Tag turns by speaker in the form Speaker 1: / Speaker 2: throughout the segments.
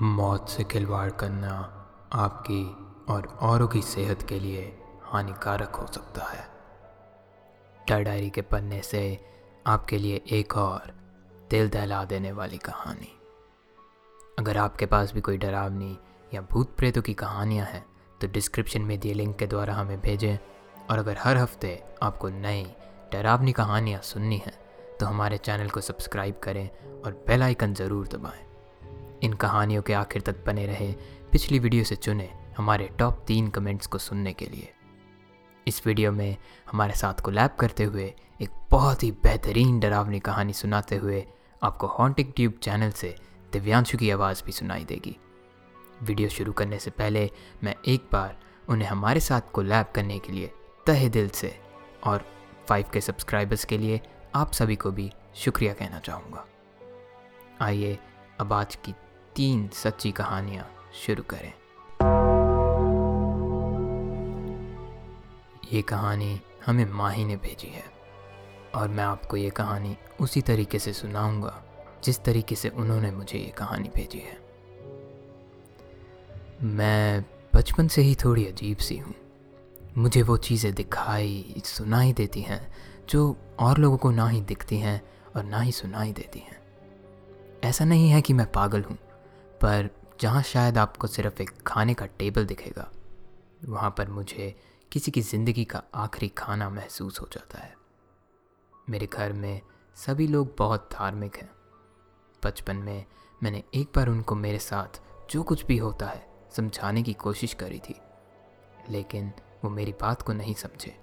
Speaker 1: मौत से खिलवाड़ करना आपकी और औरों की सेहत के लिए हानिकारक हो सकता है। डर डायरी के पन्ने से आपके लिए एक और दिल दहला देने वाली कहानी। अगर आपके पास भी कोई डरावनी या भूत प्रेतों की कहानियाँ हैं तो डिस्क्रिप्शन में दिए लिंक के द्वारा हमें भेजें। और अगर हर हफ़्ते आपको नई डरावनी कहानियाँ सुननी हैं तो हमारे चैनल को सब्सक्राइब करें और बेल आइकन ज़रूर दबाएँ। इन कहानियों के आखिर तक बने रहे, पिछली वीडियो से चुने हमारे टॉप तीन कमेंट्स को सुनने के लिए। इस वीडियो में हमारे साथ कोलैब करते हुए एक बहुत ही बेहतरीन डरावनी कहानी सुनाते हुए आपको हॉन्टिक ट्यूब चैनल से दिव्यांशु की आवाज़ भी सुनाई देगी। वीडियो शुरू करने से पहले मैं एक बार उन्हें हमारे साथ कोलैब करने के लिए तहे दिल से और फाइव के सब्सक्राइबर्स के लिए आप सभी को भी शुक्रिया कहना चाहूँगा। आइए, अब आज की तीन सच्ची कहानियाँ शुरू करें। ये कहानी हमें माही ने भेजी है और मैं आपको ये कहानी उसी तरीके से सुनाऊँगा, जिस तरीके से उन्होंने मुझे ये कहानी भेजी है। मैं बचपन से ही थोड़ी अजीब सी हूँ। मुझे वो चीज़ें दिखाई, सुनाई देती हैं, जो और लोगों को ना ही दिखती हैं और ना ही सुनाई देती हैं। ऐसा नहीं है कि मैं पागल हूँ। पर जहाँ शायद आपको सिर्फ़ एक खाने का टेबल दिखेगा, वहाँ पर मुझे किसी की ज़िंदगी का आखिरी खाना महसूस हो जाता है। मेरे घर में सभी लोग बहुत धार्मिक हैं। बचपन में मैंने एक बार उनको मेरे साथ जो कुछ भी होता है समझाने की कोशिश करी थी, लेकिन वो मेरी बात को नहीं समझे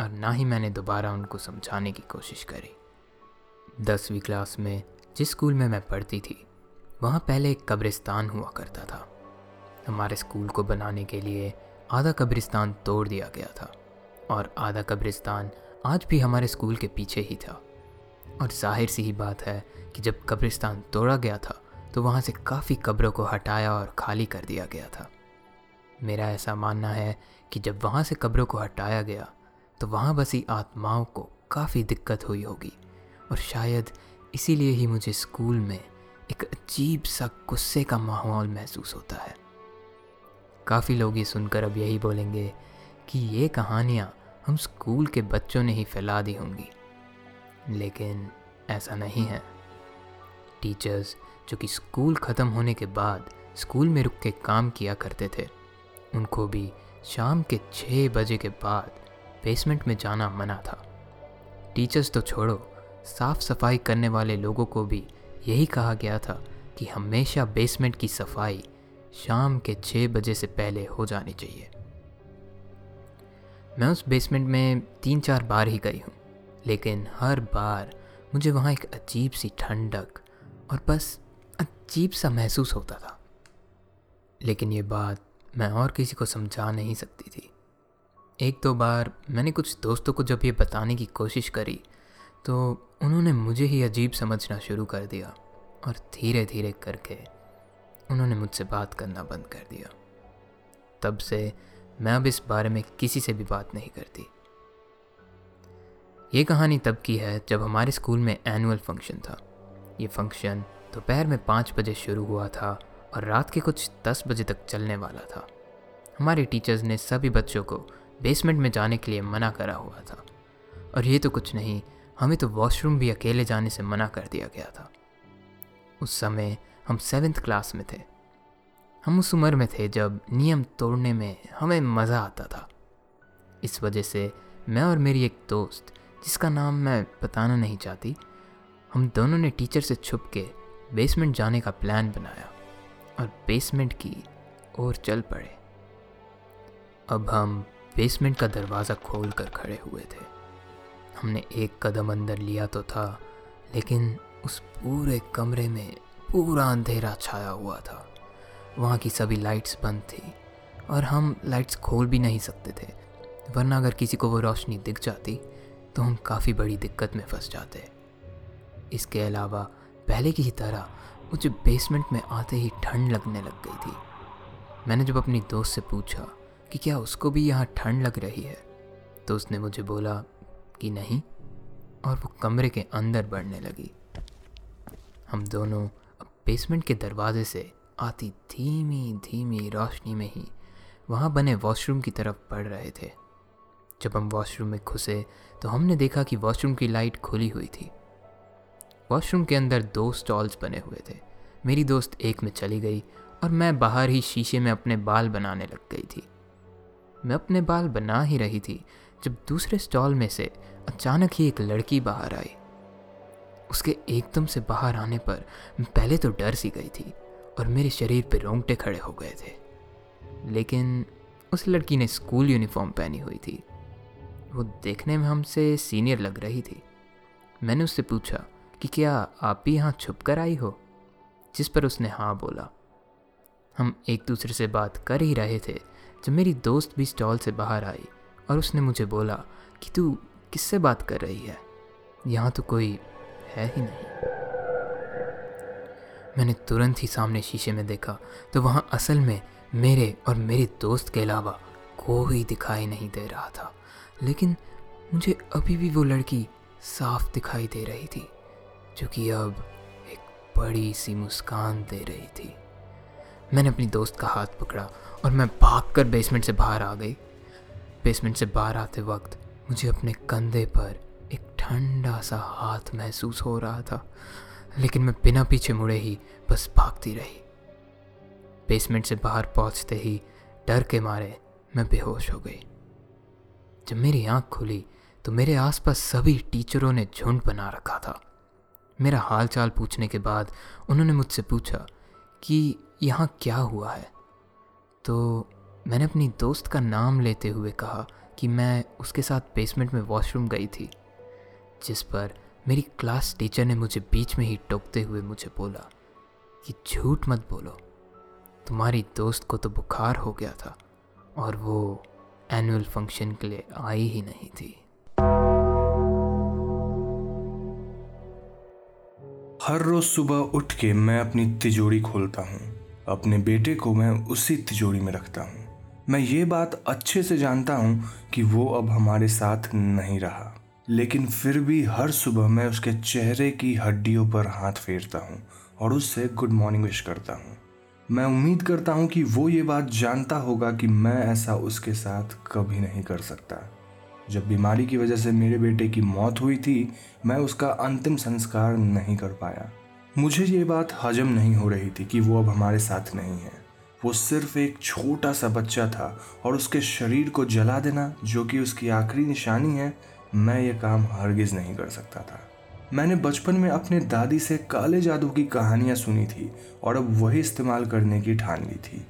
Speaker 1: और ना ही मैंने दोबारा उनको समझाने की कोशिश करी। दसवीं क्लास में जिस स्कूल में मैं पढ़ती थी वहाँ पहले एक कब्रिस्तान हुआ करता था। हमारे स्कूल को बनाने के लिए आधा कब्रिस्तान तोड़ दिया गया था और आधा कब्रिस्तान आज भी हमारे स्कूल के पीछे ही था। और ज़ाहिर सी ही बात है कि जब कब्रिस्तान तोड़ा गया था तो वहाँ से काफ़ी कब्रों को हटाया और खाली कर दिया गया था। मेरा ऐसा मानना है कि जब वहाँ से कब्रों को हटाया गया तो वहाँ बसी आत्माओं को काफ़ी दिक्कत हुई होगी और शायद इसीलिए ही मुझे स्कूल में एक अजीब सा गुस्से का माहौल महसूस होता है। काफ़ी लोग ये सुनकर अब यही बोलेंगे कि ये कहानियाँ हम स्कूल के बच्चों ने ही फैला दी होंगी। लेकिन ऐसा नहीं है। टीचर्स, जो कि स्कूल ख़त्म होने के बाद स्कूल में रुक के काम किया करते थे, उनको भी शाम के छः बजे के बाद बेसमेंट में जाना मना था। टीचर्स तो छोड़ो, साफ़ सफ़ाई करने वाले लोगों को भी यही कहा गया था कि हमेशा बेसमेंट की सफ़ाई शाम के छः बजे से पहले हो जानी चाहिए। मैं उस बेसमेंट में तीन चार बार ही गई हूँ, लेकिन हर बार मुझे वहाँ एक अजीब सी ठंडक और बस अजीब सा महसूस होता था। लेकिन ये बात मैं और किसी को समझा नहीं सकती थी। एक दो बार मैंने कुछ दोस्तों को जब ये बताने की कोशिश करी तो उन्होंने मुझे ही अजीब समझना शुरू कर दिया और धीरे धीरे करके उन्होंने मुझसे बात करना बंद कर दिया। तब से मैं अब इस बारे में किसी से भी बात नहीं करती। ये कहानी तब की है जब हमारे स्कूल में एनुअल फ़ंक्शन था। ये फ़ंक्शन दोपहर में पाँच बजे शुरू हुआ था और रात के कुछ दस बजे तक चलने वाला था। हमारे टीचर्स ने सभी बच्चों को बेसमेंट में जाने के लिए मना करा हुआ था। और ये तो कुछ नहीं हमें तो वॉशरूम भी अकेले जाने से मना कर दिया गया था। उस समय हम सेवेंथ क्लास में थे। हम उस उम्र में थे जब नियम तोड़ने में हमें मज़ा आता था। इस वजह से मैं और मेरी एक दोस्त, जिसका नाम मैं बताना नहीं चाहती, हम दोनों ने टीचर से छुप के बेसमेंट जाने का प्लान बनाया और बेसमेंट की ओर चल पड़े। अब हम बेसमेंट का दरवाज़ा खोल कर खड़े हुए थे। हमने एक कदम अंदर लिया तो था, लेकिन उस पूरे कमरे में पूरा अंधेरा छाया हुआ था। वहाँ की सभी लाइट्स बंद थी, और हम लाइट्स खोल भी नहीं सकते थे, वरना अगर किसी को वो रोशनी दिख जाती तो हम काफ़ी बड़ी दिक्कत में फंस जाते। इसके अलावा, पहले की ही तरह, मुझे बेसमेंट में आते ही ठंड लगने लग गई थी। मैंने जब अपनी दोस्त से पूछा कि क्या उसको भी यहाँ ठंड लग रही है तो उसने मुझे बोला कि नहीं, और वो कमरे के अंदर बढ़ने लगी। हम दोनों अब बेसमेंट के दरवाजे से आती धीमी धीमी रोशनी में ही वहाँ बने वॉशरूम की तरफ़ बढ़ रहे थे। जब हम वॉशरूम में घुसे तो हमने देखा कि वॉशरूम की लाइट खुली हुई थी। वॉशरूम के अंदर दो स्टॉल्स बने हुए थे। मेरी दोस्त एक में चली गई, और मैं बाहर ही शीशे में अपने बाल बनाने लग गई थी। मैं अपने बाल बना ही रही थी जब दूसरे स्टॉल में से अचानक ही एक लड़की बाहर आई। उसके एकदम से बाहर आने पर पहले तो डर सी गई थी और मेरे शरीर पर रोंगटे खड़े हो गए थे। लेकिन उस लड़की ने स्कूल यूनिफॉर्म पहनी हुई थी। वो देखने में हमसे सीनियर लग रही थी। मैंने उससे पूछा कि क्या आप भी यहाँ छुप कर आई हो? जिस पर उसने हाँ बोला। हम एक दूसरे से बात कर ही रहे थे जब मेरी दोस्त भी स्टॉल से बाहर आई। और उसने मुझे बोला कि तू किससे बात कर रही है? यहाँ तो कोई है ही नहीं। मैंने तुरंत ही सामने शीशे में देखा तो वहाँ असल में मेरे और मेरी दोस्त के अलावा कोई दिखाई नहीं दे रहा था। लेकिन मुझे अभी भी वो लड़की साफ़ दिखाई दे रही थी, जो कि अब एक बड़ी सी मुस्कान दे रही थी। मैंने अपनी दोस्त का हाथ पकड़ा और मैं भागकर बेसमेंट से बाहर आ गई। बेसमेंट से बाहर आते वक्त मुझे अपने कंधे पर एक ठंडा सा हाथ महसूस हो रहा था, लेकिन मैं बिना पीछे मुड़े ही बस भागती रही। बेसमेंट से बाहर पहुँचते ही डर के मारे मैं बेहोश हो गई। जब मेरी आँख खुली तो मेरे आसपास सभी टीचरों ने झुंड बना रखा था। मेरा हाल चाल पूछने के बाद उन्होंने मुझसे पूछा कि यहाँ क्या हुआ है? तो मैंने अपनी दोस्त का नाम लेते हुए कहा कि मैं उसके साथ बेसमेंट में वॉशरूम गई थी, जिस पर मेरी क्लास टीचर ने मुझे बीच में ही टोकते हुए मुझे बोला कि झूठ मत बोलो। तुम्हारी दोस्त को तो बुखार हो गया था और वो एनुअल फ़ंक्शन के लिए आई ही नहीं थी.
Speaker 2: हर रोज सुबह उठ के मैं अपनी तिजोरी खोलता हूँ। अपने बेटे को मैं उसी तिजोरी में रखता हूँ। मैं ये बात अच्छे से जानता हूँ कि वो अब हमारे साथ नहीं रहा। लेकिन फिर भी हर सुबह मैं उसके चेहरे की हड्डियों पर हाथ फेरता हूँ और उससे गुड मॉर्निंग विश करता हूँ। मैं उम्मीद करता हूँ कि वो ये बात जानता होगा कि मैं ऐसा उसके साथ कभी नहीं कर सकता। जब बीमारी की वजह से मेरे बेटे की मौत हुई थी, मैं उसका अंतिम संस्कार नहीं कर पाया। मुझे ये बात हजम नहीं हो रही थी कि वो अब हमारे साथ नहीं है। वो सिर्फ़ एक छोटा सा बच्चा था और उसके शरीर को जला देना, जो कि उसकी आखिरी निशानी है, मैं ये काम हरगिज नहीं कर सकता था। मैंने बचपन में अपने दादी से काले जादू की कहानियाँ सुनी थी और अब वही इस्तेमाल करने की ठान ली थी।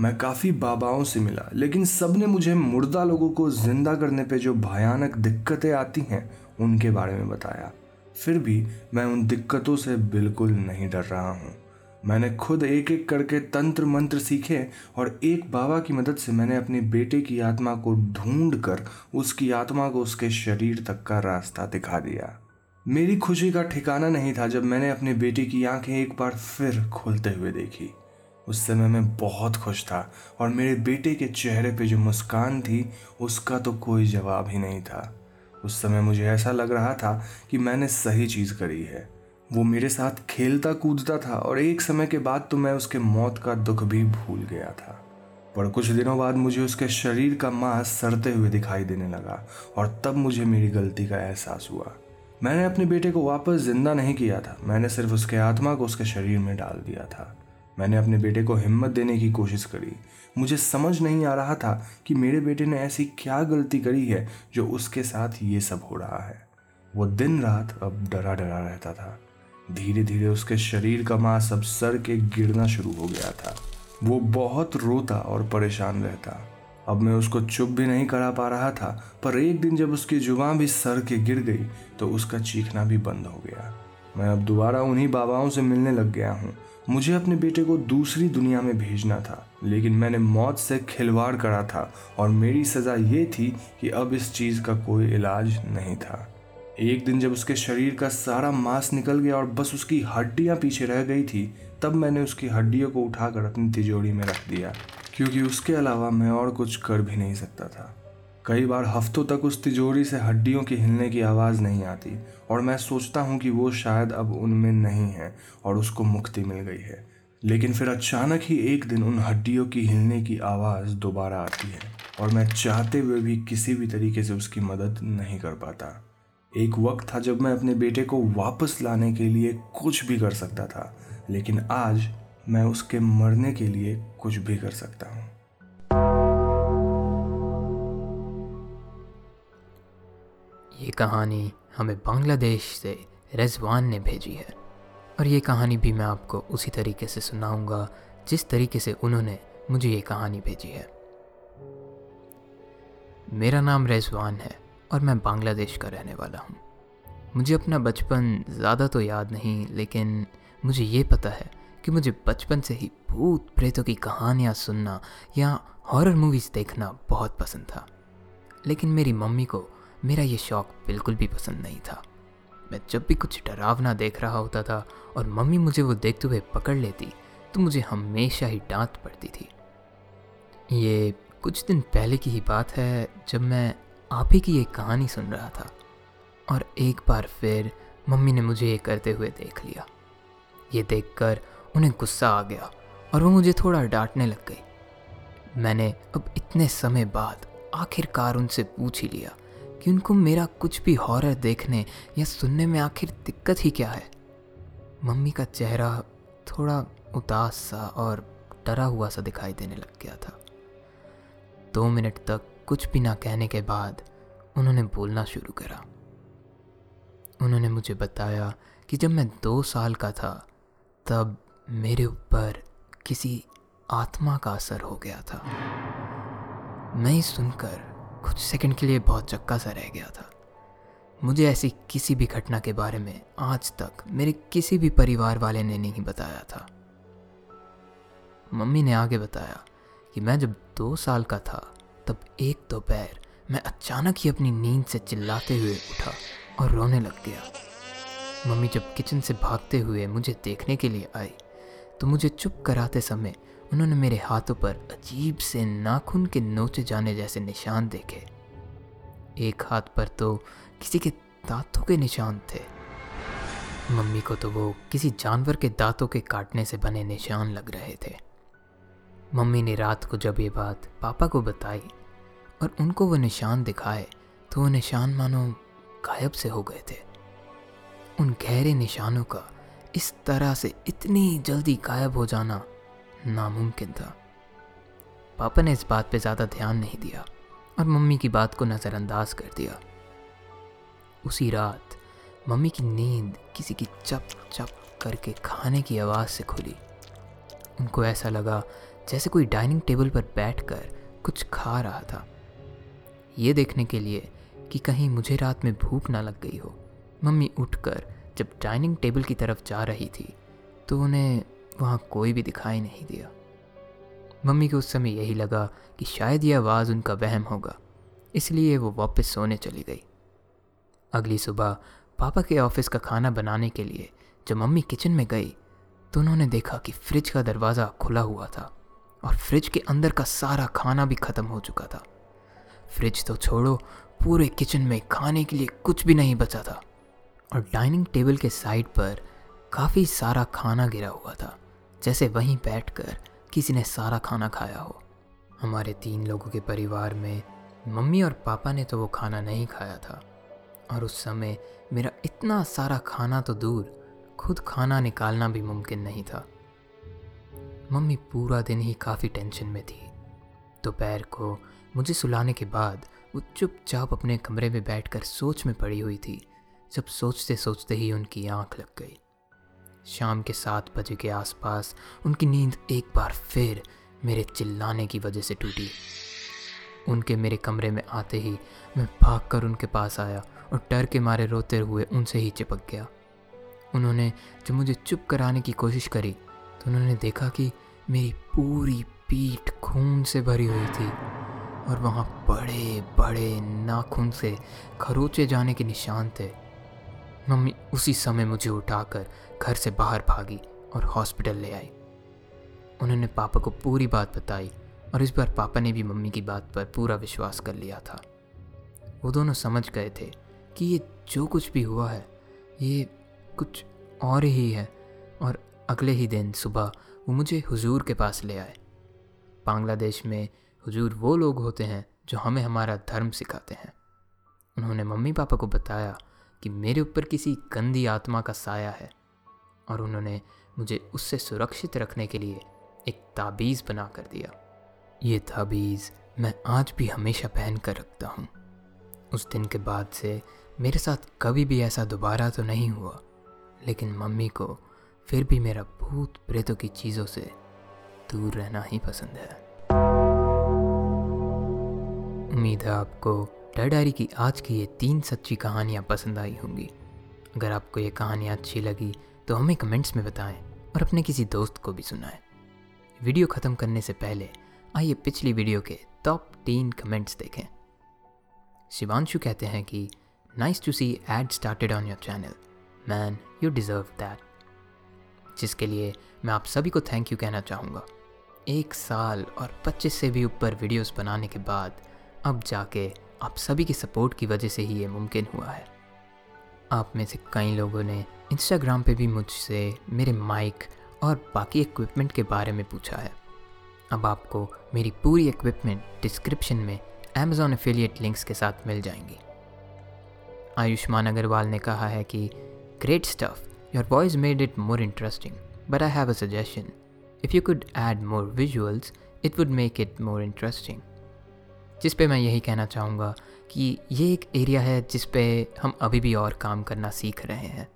Speaker 2: मैं काफ़ी बाबाओं से मिला, लेकिन सबने मुझे मुर्दा लोगों को ज़िंदा करने पे जो भयानक दिक्कतें आती हैं, उनके बारे में बताया। फिर भी मैं उन दिक्कतों से बिल्कुल नहीं डर रहा हूँ। मैंने खुद एक एक करके तंत्र मंत्र सीखे और एक बाबा की मदद से मैंने अपने बेटे की आत्मा को ढूंढ कर उसकी आत्मा को उसके शरीर तक का रास्ता दिखा दिया। मेरी खुशी का ठिकाना नहीं था जब मैंने अपने बेटे की आँखें एक बार फिर खोलते हुए देखी। उस समय मैं बहुत खुश था और मेरे बेटे के चेहरे पे जो मुस्कान थी, उसका तो कोई जवाब ही नहीं था। उस समय मुझे ऐसा लग रहा था कि मैंने सही चीज़ करी है। वो मेरे साथ खेलता कूदता था और एक समय के बाद तो मैं उसके मौत का दुख भी भूल गया था। पर कुछ दिनों बाद मुझे उसके शरीर का मांस सड़ते हुए दिखाई देने लगा और तब मुझे मेरी गलती का एहसास हुआ। मैंने अपने बेटे को वापस ज़िंदा नहीं किया था। मैंने सिर्फ़ उसके आत्मा को उसके शरीर में डाल दिया था। मैंने अपने बेटे को हिम्मत देने की कोशिश करी। मुझे समझ नहीं आ रहा था कि मेरे बेटे ने ऐसी क्या गलती करी है जो उसके साथ ये सब हो रहा है। वो दिन रात अब डरा डरा रहता था। धीरे धीरे उसके शरीर का मांस अब सर के गिरना शुरू हो गया था। वो बहुत रोता और परेशान रहता। अब मैं उसको चुप भी नहीं करा पा रहा था, पर एक दिन जब उसकी ज़ुबान भी सर के गिर गई तो उसका चीखना भी बंद हो गया। मैं अब दोबारा उन्हीं बाबाओं से मिलने लग गया हूँ। मुझे अपने बेटे को दूसरी दुनिया में भेजना था, लेकिन मैंने मौत से खिलवाड़ करा था, और मेरी सज़ा ये थी कि अब इस चीज़ का कोई इलाज नहीं था। एक दिन जब उसके शरीर का सारा मांस निकल गया और बस उसकी हड्डियाँ पीछे रह गई थी, तब मैंने उसकी हड्डियों को उठाकर अपनी तिजोरी में रख दिया, क्योंकि उसके अलावा मैं और कुछ कर भी नहीं सकता था। कई बार हफ्तों तक उस तिजोरी से हड्डियों के हिलने की आवाज़ नहीं आती, और मैं सोचता हूँ कि वो शायद अब उनमें नहीं है और उसको मुक्ति मिल गई है। लेकिन फिर अचानक ही एक दिन उन हड्डियों की हिलने की आवाज़ दोबारा आती है, और मैं चाहते हुए भी किसी भी तरीके से उसकी मदद नहीं कर पाता। एक वक्त था जब मैं अपने बेटे को वापस लाने के लिए कुछ भी कर सकता था, लेकिन आज मैं उसके मरने के लिए कुछ भी कर सकता हूँ।
Speaker 1: ये कहानी हमें बांग्लादेश से रिजवान ने भेजी है, और ये कहानी भी मैं आपको उसी तरीके से सुनाऊँगा, जिस तरीके से उन्होंने मुझे ये कहानी भेजी है। मेरा नाम रेजवान है और मैं बांग्लादेश का रहने वाला हूँ। मुझे अपना बचपन ज़्यादा तो याद नहीं, लेकिन मुझे ये पता है कि मुझे बचपन से ही भूत प्रेतों की कहानियाँ सुनना या हॉरर मूवीज़ देखना बहुत पसंद था। लेकिन मेरी मम्मी को मेरा ये शौक़ बिल्कुल भी पसंद नहीं था। मैं जब भी कुछ डरावना देख रहा होता था और मम्मी मुझे वो देखते हुए पकड़ लेती तो मुझे हमेशा ही डांट पड़ती थी। ये कुछ दिन पहले की ही बात है जब मैं आप ही की एक कहानी सुन रहा था। और एक बार फिर मम्मी ने मुझे ये करते हुए देख लिया। ये देखकर उन्हें गुस्सा आ गया और वो मुझे थोड़ा डांटने लग गई। मैंने अब इतने समय बाद आखिरकार उनसे पूछ ही लिया कि उनको मेरा कुछ भी हॉरर देखने या सुनने में आखिर दिक्कत ही क्या है। मम्मी का चेहरा थोड़ा उदास सा और डरा हुआ सा दिखाई देने लग गया था। दो मिनट तक कुछ भी ना कहने के बाद उन्होंने बोलना शुरू करा। उन्होंने मुझे बताया कि जब मैं दो साल का था, तब मेरे ऊपर किसी आत्मा का असर हो गया था। मैं सुनकर कुछ सेकंड के लिए बहुत चक्का सा रह गया था। मुझे ऐसी किसी भी घटना के बारे में आज तक मेरे किसी भी परिवार वाले ने नहीं बताया था। मम्मी ने आगे बताया कि मैं जब दो साल का था तब एक दोपहर मैं अचानक ही अपनी नींद से चिल्लाते हुए उठा और रोने लग गया। मम्मी जब किचन से भागते हुए मुझे देखने के लिए आई तो मुझे चुप कराते समय उन्होंने मेरे हाथों पर अजीब से नाखून के नोचे जाने जैसे निशान देखे। एक हाथ पर तो किसी के दांतों के निशान थे। मम्मी को तो वो किसी जानवर के दांतों के काटने से बने निशान लग रहे थे। मम्मी ने रात को जब ये बात पापा को बताई और उनको वो निशान दिखाए तो वो निशान मानो गायब से हो गए थे। उन गहरे निशानों का इस तरह से इतनी जल्दी गायब हो जाना नामुमकिन था। पापा ने इस बात पे ज़्यादा ध्यान नहीं दिया और मम्मी की बात को नज़रअंदाज कर दिया। उसी रात मम्मी की नींद किसी की चप चप करके खाने की आवाज़ से खुली। उनको ऐसा लगा जैसे कोई डाइनिंग टेबल पर बैठकर कुछ खा रहा था। ये देखने के लिए कि कहीं मुझे रात में भूख ना लग गई हो। मम्मी उठकर जब डाइनिंग टेबल की तरफ़ जा रही थी तो उन्हें वहाँ कोई भी दिखाई नहीं दिया। मम्मी को उस समय यही लगा कि शायद ये आवाज़ उनका वहम होगा, इसलिए वो वापस सोने चली गई। अगली सुबह पापा के ऑफ़िस का खाना बनाने के लिए जब मम्मी किचन में गई तो उन्होंने देखा कि फ्रिज का दरवाज़ा खुला हुआ था और फ्रिज के अंदर का सारा खाना भी ख़त्म हो चुका था। फ्रिज तो छोड़ो, पूरे किचन में खाने के लिए कुछ भी नहीं बचा था। और डाइनिंग टेबल के साइड पर काफ़ी सारा खाना गिरा हुआ था, जैसे वहीं बैठकर किसी ने सारा खाना खाया हो। हमारे तीन लोगों के परिवार में मम्मी और पापा ने तो वो खाना नहीं खाया था। और उस समय मेरा इतना सारा खाना तो दूर, खुद खाना निकालना भी मुमकिन नहीं था। मम्मी पूरा दिन ही काफ़ी टेंशन में थी। दोपहर को, मुझे सुलाने के बाद वो चुपचाप अपने कमरे में बैठकर सोच में पड़ी हुई थी। जब सोचते सोचते ही उनकी आँख लग गई। शाम के सात बजे के आसपास उनकी नींद एक बार फिर मेरे चिल्लाने की वजह से टूटी। उनके मेरे कमरे में आते ही मैं भागकर उनके पास आया और डर के मारे रोते हुए उनसे ही चिपक गया। उन्होंने, जब मुझे चुप कराने की कोशिश करी तो उन्होंने देखा कि मेरी पूरी पीठ खून से भरी हुई थी और वहाँ बड़े बड़े नाखून से खरोचे जाने के निशान थे। मम्मी उसी समय मुझे उठाकर घर से बाहर भागी और हॉस्पिटल ले आई। उन्होंने पापा को पूरी बात बताई और इस बार पापा ने भी मम्मी की बात पर पूरा विश्वास कर लिया था। वो दोनों समझ गए थे कि ये जो कुछ भी हुआ है, ये कुछ और ही है और अगले ही दिन सुबह वो मुझे हुजूर के पास ले आए। बांग्लादेश में हुजूर वो लोग होते हैं जो हमें हमारा धर्म सिखाते हैं। उन्होंने मम्मी पापा को बताया कि मेरे ऊपर किसी गंदी आत्मा का साया है और उन्होंने मुझे उससे सुरक्षित रखने के लिए एक ताबीज़ बना कर दिया। ये ताबीज़ मैं आज भी हमेशा पहन कर रखता हूँ। उस दिन के बाद से मेरे साथ कभी भी ऐसा दोबारा तो नहीं हुआ, लेकिन मम्मी को फिर भी मेरा भूत प्रेतों की चीज़ों से दूर रहना ही पसंद है। उम्मीद है आपको डर डायरी की आज की ये तीन सच्ची कहानियाँ पसंद आई होंगी। अगर आपको ये कहानियाँ अच्छी लगी तो हमें कमेंट्स में बताएँ और अपने किसी दोस्त को भी सुनाएँ। वीडियो ख़त्म करने से पहले, आइए पिछली वीडियो के टॉप टीन कमेंट्स देखें। शिवांशु कहते हैं कि nice to see ad started on your channel man you deserve that जिसके लिए मैं आप सभी को थैंक यू कहना चाहूँगा। एक साल और 25 से भी ऊपर वीडियोस बनाने के बाद, अब जाके आप सभी की सपोर्ट की वजह से ही ये मुमकिन हुआ है। आप में से कई लोगों ने इंस्टाग्राम पे भी मुझसे मेरे माइक और बाकी इक्विपमेंट के बारे में पूछा है। अब आपको मेरी पूरी इक्विपमेंट डिस्क्रिप्शन में अमेजॉन एफिलिएट लिंक्स के साथ मिल जाएँगी। आयुष्मान अग्रवाल ने कहा है कि great stuff your voice made it more interesting but I have a suggestion if you could add more visuals it would make it more interesting जिस पे मैं यही कहना चाहूँगा कि ये एक एरिया है जिस पे हम अभी भी और काम करना सीख रहे हैं।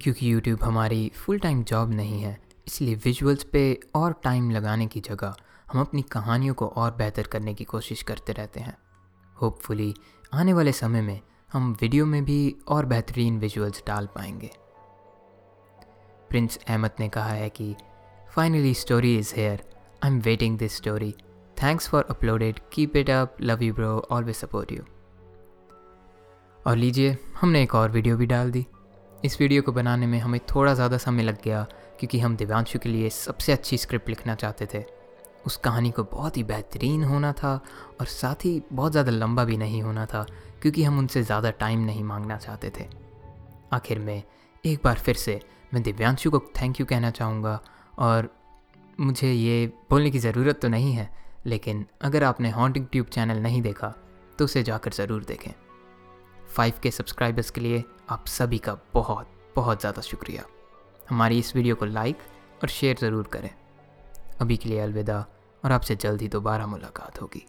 Speaker 1: क्योंकि यूट्यूब हमारी फुल टाइम जॉब नहीं है, इसलिए विजुअल्स पे और टाइम लगाने की जगह हम अपनी कहानियों को और बेहतर करने की कोशिश करते रहते हैं। होपफुली आने वाले समय में हम वीडियो में भी और बेहतरीन विजुअल्स डाल पाएँगे। प्रिंस अहमद ने कहा है कि story is here I am waiting this story thanks for uploaded keep it up love you bro always support you और लीजिए, हमने एक और वीडियो भी डाल दी। इस वीडियो को बनाने में हमें थोड़ा ज़्यादा समय लग गया, क्योंकि हम दिव्यांशु के लिए सबसे अच्छी स्क्रिप्ट लिखना चाहते थे। उस कहानी को बहुत ही बेहतरीन होना था और साथ ही बहुत ज़्यादा लंबा भी नहीं होना था, क्योंकि हम उनसे ज़्यादा टाइम नहीं मांगना चाहते थे। आखिर में, एक बार फिर से मैं दिव्यांशु को थैंक यू कहना चाहूँगा और मुझे ये बोलने की ज़रूरत तो नहीं है, लेकिन अगर आपने हॉन्टिंग ट्यूब चैनल नहीं देखा तो उसे जाकर ज़रूर देखें। फाइव के सब्सक्राइबर्स के लिए आप सभी का बहुत बहुत ज़्यादा शुक्रिया। हमारी इस वीडियो को लाइक और शेयर ज़रूर करें। अभी के लिए अलविदा, और आपसे जल्द ही दोबारा मुलाकात होगी।